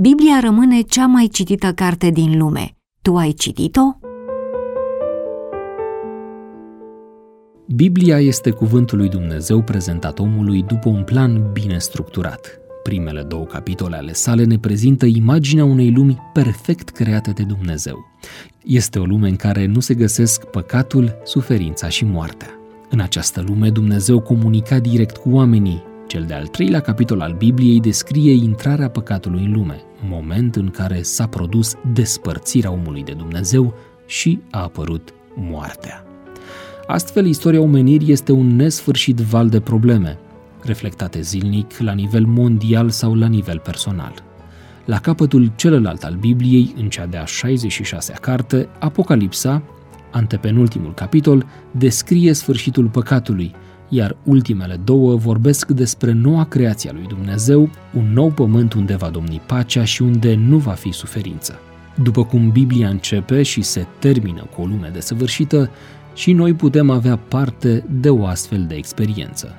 Biblia rămâne cea mai citită carte din lume. Tu ai citit-o? Biblia este cuvântul lui Dumnezeu prezentat omului după un plan bine structurat. Primele două capitole ale sale ne prezintă imaginea unei lumi perfect create de Dumnezeu. Este o lume în care nu se găsesc păcatul, suferința și moartea. În această lume, Dumnezeu comunica direct cu oamenii. Cel de-al treilea capitol al Bibliei descrie intrarea păcatului în lume, moment în care s-a produs despărțirea omului de Dumnezeu și a apărut moartea. Astfel, istoria omenirii este un nesfârșit val de probleme, reflectate zilnic la nivel mondial sau la nivel personal. La capătul celălalt al Bibliei, în cea de-a 66-a carte, Apocalipsa, antepenultimul capitol, descrie sfârșitul păcatului, iar ultimele două vorbesc despre noua creație a lui Dumnezeu, un nou pământ unde va domni pacea și unde nu va fi suferință. După cum Biblia începe și se termină cu o lume desăvârșită, și noi putem avea parte de o astfel de experiență.